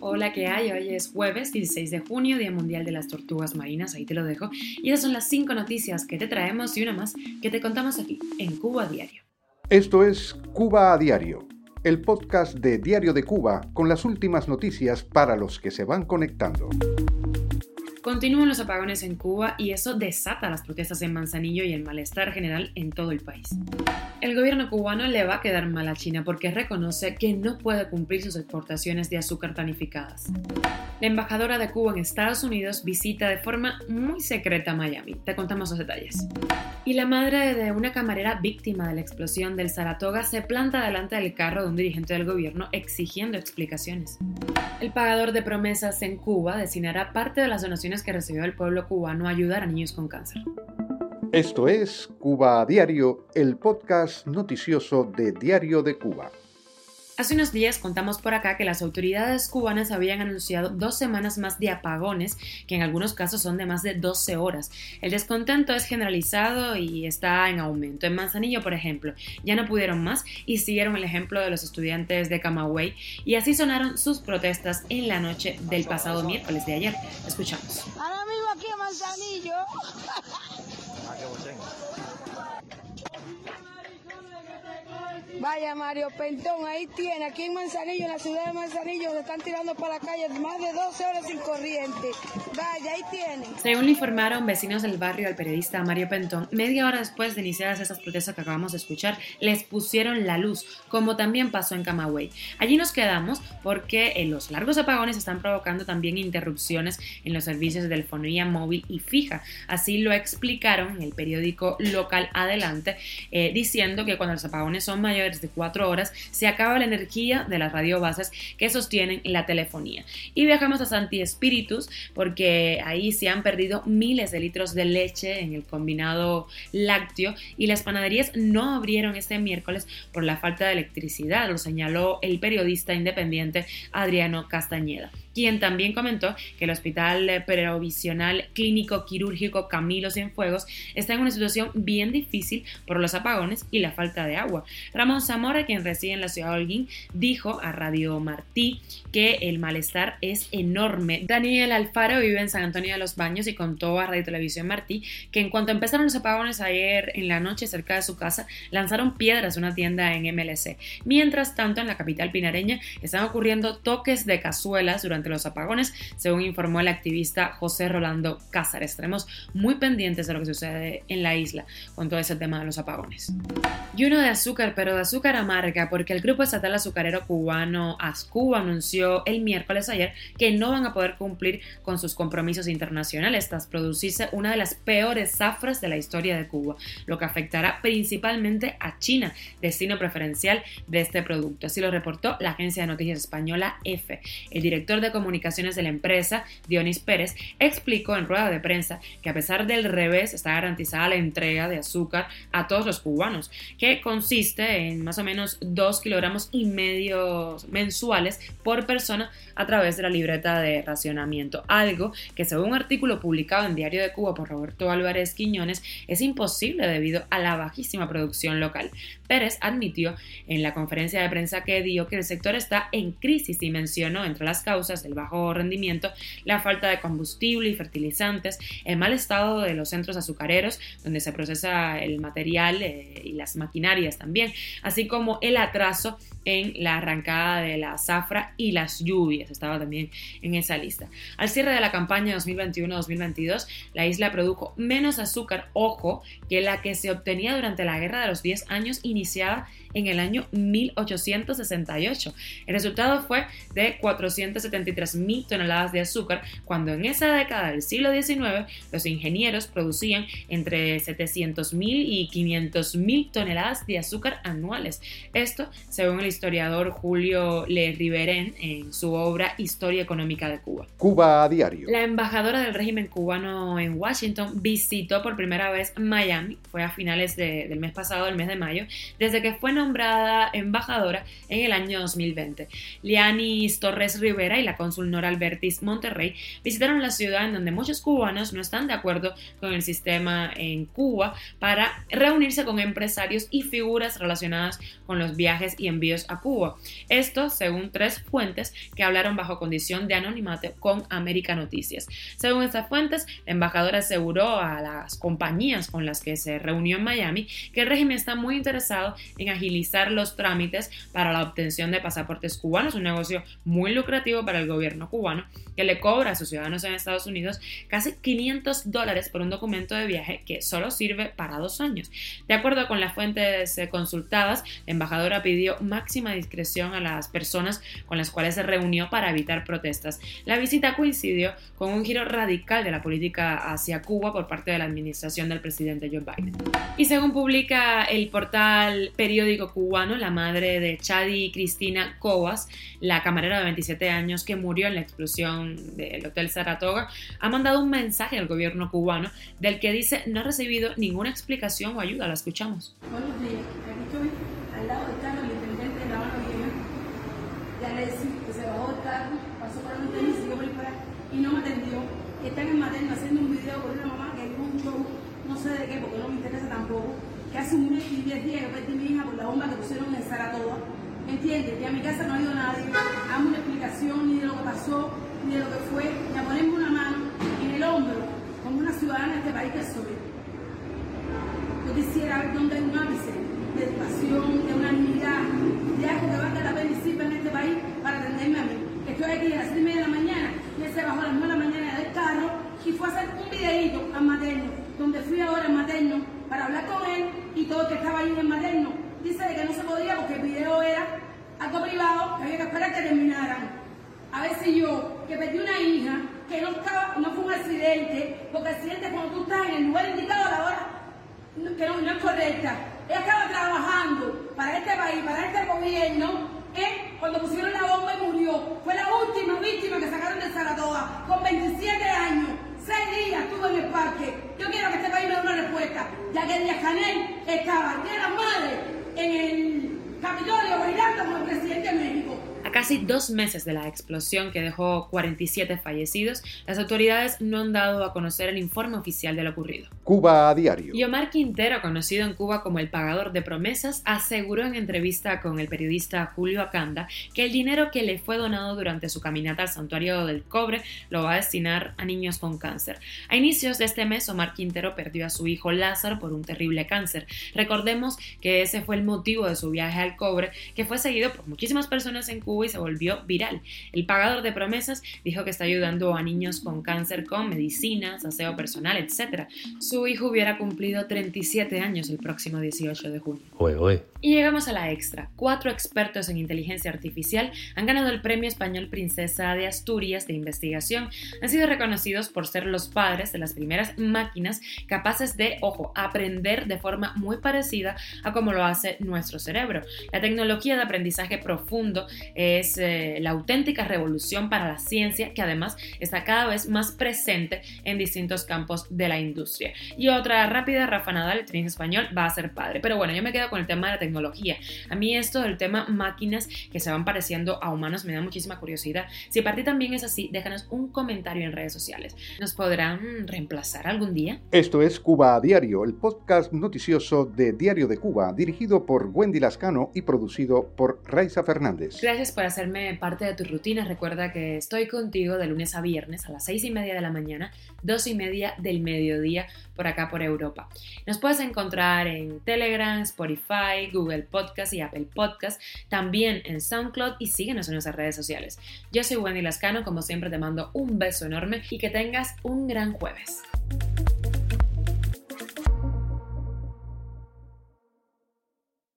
Hola, ¿qué hay? Hoy es jueves 16 de junio, Día Mundial de las Tortugas Marinas, ahí te lo dejo. Y esas son las cinco noticias que te traemos y una más que te contamos aquí, en Cuba Diario. Esto es Cuba a Diario, el podcast de Diario de Cuba con las últimas noticias para los que se van conectando. Continúan los apagones en Cuba y eso desata las protestas en Manzanillo y el malestar general en todo el país. El gobierno cubano le va a quedar mal a China porque reconoce que no puede cumplir sus exportaciones de azúcar planificadas. La embajadora de Cuba en Estados Unidos visita de forma muy secreta Miami. Te contamos los detalles. Y la madre de una camarera víctima de la explosión del Saratoga se planta delante del carro de un dirigente del gobierno exigiendo explicaciones. El pagador de promesas en Cuba destinará parte de las donaciones que recibió el pueblo cubano a ayudar a niños con cáncer. Esto es Cuba a Diario, el podcast noticioso de Diario de Cuba. Hace unos días contamos por acá que las autoridades cubanas habían anunciado dos semanas más de apagones, que en algunos casos son de más de 12 horas. El descontento es generalizado y está en aumento. En Manzanillo, por ejemplo, ya no pudieron más y siguieron el ejemplo de los estudiantes de Camagüey y así sonaron sus protestas en la noche del pasado miércoles de ayer. Escuchamos. Ahora mismo aquí en Manzanillo. Vaya Mario Pentón, ahí tiene, aquí en Manzanillo, en la ciudad de Manzanillo, se están tirando para la calle más de 12 horas sin corriente. Vaya, ahí tiene. Según le informaron vecinos del barrio al periodista Mario Pentón, media hora después de iniciadas esas protestas que acabamos de escuchar, les pusieron la luz, como también pasó en Camagüey. Allí nos quedamos porque en los largos apagones están provocando también interrupciones en los servicios de telefonía móvil y fija. Así lo explicaron en el periódico local Adelante, eh, diciendo que cuando los apagones son mayores de cuatro horas, se acaba la energía de las radiobases que sostienen la telefonía. Y viajamos a Santi Espíritus porque ahí se han perdido miles de litros de leche en el combinado lácteo y las panaderías no abrieron este miércoles por la falta de electricidad, lo señaló el periodista independiente Adriano Castañeda quien también comentó que el Hospital Previsional Clínico Quirúrgico Camilo Cienfuegos está en una situación bien difícil por los apagones y la falta de agua. Ramón Zamora, quien reside en la ciudad de Holguín, dijo a Radio Martí que el malestar es enorme. Daniel Alfaro vive en San Antonio de los Baños y contó a Radio Televisión Martí que en cuanto empezaron los apagones ayer en la noche cerca de su casa, lanzaron piedras a una tienda en MLC. Mientras tanto, en la capital pinareña están ocurriendo toques de cazuelas durante los apagones, según informó el activista José Rolando Cázares. Estaremos muy pendientes de lo que sucede en la isla con todo ese tema de los apagones. Y uno de azúcar, pero de azúcar amarga, porque el Grupo Estatal Azucarero Cubano ASCUBA anunció el miércoles ayer que no van a poder cumplir con sus compromisos internacionales tras producirse una de las peores zafras de la historia de Cuba, lo que afectará principalmente a China, destino preferencial de este producto. Así lo reportó la agencia de noticias española EFE. El director de comunicaciones de la empresa, Dionis Pérez, explicó en rueda de prensa que a pesar del revés está garantizada la entrega de azúcar a todos los cubanos, que consiste en más o menos 2 kilogramos y medio mensuales por persona a través de la libreta de racionamiento, algo que según un artículo publicado en Diario de Cuba por Roberto Álvarez Quiñones es imposible debido a la bajísima producción local. Pérez admitió en la conferencia de prensa que dio que el sector está en crisis y mencionó entre las causas el bajo rendimiento, la falta de combustible y fertilizantes, el mal estado de los centros azucareros donde se procesa el material eh, y las maquinarias también, así como el atraso en la arrancada de la zafra y las lluvias, estaba también en esa lista. Al cierre de la campaña 2021-2022, la isla produjo menos azúcar, ojo, que la que se obtenía durante la Guerra de los 10 años iniciada en el año 1868. El resultado fue de 473 mil toneladas de azúcar, cuando en esa década del siglo XIX los ingenieros producían entre 700 mil y 500 mil toneladas de azúcar anuales. Esto, según el historiador Julio Le Riveren en su obra Historia Económica de Cuba. Cuba a diario. La embajadora del régimen cubano en Washington visitó por primera vez Miami, fue a finales del mes pasado, el mes de mayo, desde que fue nombrada embajadora en el año 2020. Lianis Torres Rivera y la cónsul Nora Albertis Monterrey visitaron la ciudad en donde muchos cubanos no están de acuerdo con el sistema en Cuba para reunirse con empresarios y figuras relacionadas con los viajes y envíos a Cuba. Esto según tres fuentes que hablaron bajo condición de anonimato con América Noticias. Según estas fuentes, la embajadora aseguró a las compañías con las que se reunió en Miami que el régimen está muy interesado en agilizar los trámites para la obtención de pasaportes cubanos, un negocio muy lucrativo para el gobierno cubano que le cobra a sus ciudadanos en Estados Unidos casi 500 dólares por un documento de viaje que solo sirve para dos años. De acuerdo con las fuentes eh, consultadas, la embajadora pidió máxima discreción a las personas con las cuales se reunió para evitar protestas. La visita coincidió con un giro radical de la política hacia Cuba por parte de la administración del presidente Joe Biden. Y según publica el portal periódico cubano, la madre de Chadi Cristina Covas, la camarera de 27 años que murió en la explosión del Hotel Saratoga, ha mandado un mensaje al gobierno cubano del que dice no ha recibido ninguna explicación o ayuda. La escuchamos. Buenos días, aquí estoy al lado del carro del intendente de La Habana Vieja, de Alessi, que se bajó del carro, pasó por el hotel y siguió por ahí para y no me atendió. Están en materno haciendo un video con una mamá que es un show, no sé de qué, porque no me interesa tampoco, que hace un mes y diez días que perdí mi hija por la bomba que pusieron en Saratoga. ¿Entiendes? Y a mi casa no ha ido nadie, dame una explicación ni de lo que pasó, ni de lo que fue, ni a ponerme una mano en el hombro, como una ciudadana de este país que soy. Yo quisiera ver dónde hay un ápice de educación, de unanimidad, de algo que valga la pena y sirva en este país para atenderme a mí. Estoy aquí a las 6 y media de la mañana y él se bajó a las 9 de la mañana del carro y fue a hacer un videíto al materno, donde fui ahora al materno para hablar con él y todo el que estaba ahí en el materno. Dice de que no se podía porque el video era algo privado, que había que esperar que terminaran. A ver si yo, que perdí una hija, que no, estaba, no fue un accidente, porque accidente cuando tú estás en el lugar indicado a la hora que no, no es correcta. Ella estaba trabajando para este país, para este gobierno, ¿eh? cuando pusieron la bomba y murió. Fue la última víctima que sacaron de Saratoga, con 27 años. Seis días estuvo en el parque. Yo quiero que este país me dé una respuesta, ya que Díaz Canel estaba, que era madre, en el Capitolio bailando con el presidente de México. A casi dos meses de la explosión que dejó 47 fallecidos, las autoridades no han dado a conocer el informe oficial de lo ocurrido. Cuba a diario. Y Omar Quintero, conocido en Cuba como el pagador de promesas, aseguró en entrevista con el periodista Julio Acanda que el dinero que le fue donado durante su caminata al santuario del cobre lo va a destinar a niños con cáncer. A inicios de este mes, Omar Quintero perdió a su hijo Lázaro por un terrible cáncer. Recordemos que ese fue el motivo de su viaje al cobre, que fue seguido por muchísimas personas en Cuba y se volvió viral. El pagador de promesas dijo que está ayudando a niños con cáncer con medicinas, aseo personal, etc. Su hijo hubiera cumplido 37 años el próximo 18 de junio. Oye, oye. Y llegamos a la extra. Cuatro expertos en inteligencia artificial han ganado el Premio Español Princesa de Asturias de Investigación. Han sido reconocidos por ser los padres de las primeras máquinas capaces de, ojo, aprender de forma muy parecida a como lo hace nuestro cerebro. La tecnología de aprendizaje profundo es eh, la auténtica revolución para la ciencia que además está cada vez más presente en distintos campos de la industria. Y otra rápida, Rafa Nadal, el tenis español, va a ser padre. Pero bueno, yo me quedo con el tema de la tecnología. A mí esto del tema máquinas que se van pareciendo a humanos me da muchísima curiosidad. Si para ti también es así, déjanos un comentario en redes sociales. ¿Nos podrán reemplazar algún día? Esto es Cuba a Diario, el podcast noticioso de Diario de Cuba, dirigido por Wendy Lascano y producido por Raiza Fernández. Gracias por hacerme parte de tu rutina. Recuerda que estoy contigo de lunes a viernes a las seis y media de la mañana, dos y media del mediodía por acá por Europa. Nos puedes encontrar en Telegram, Spotify, Google Podcast y Apple Podcast, también en SoundCloud y síguenos en nuestras redes sociales. Yo soy Wendy Lascano, como siempre te mando un beso enorme y que tengas un gran jueves.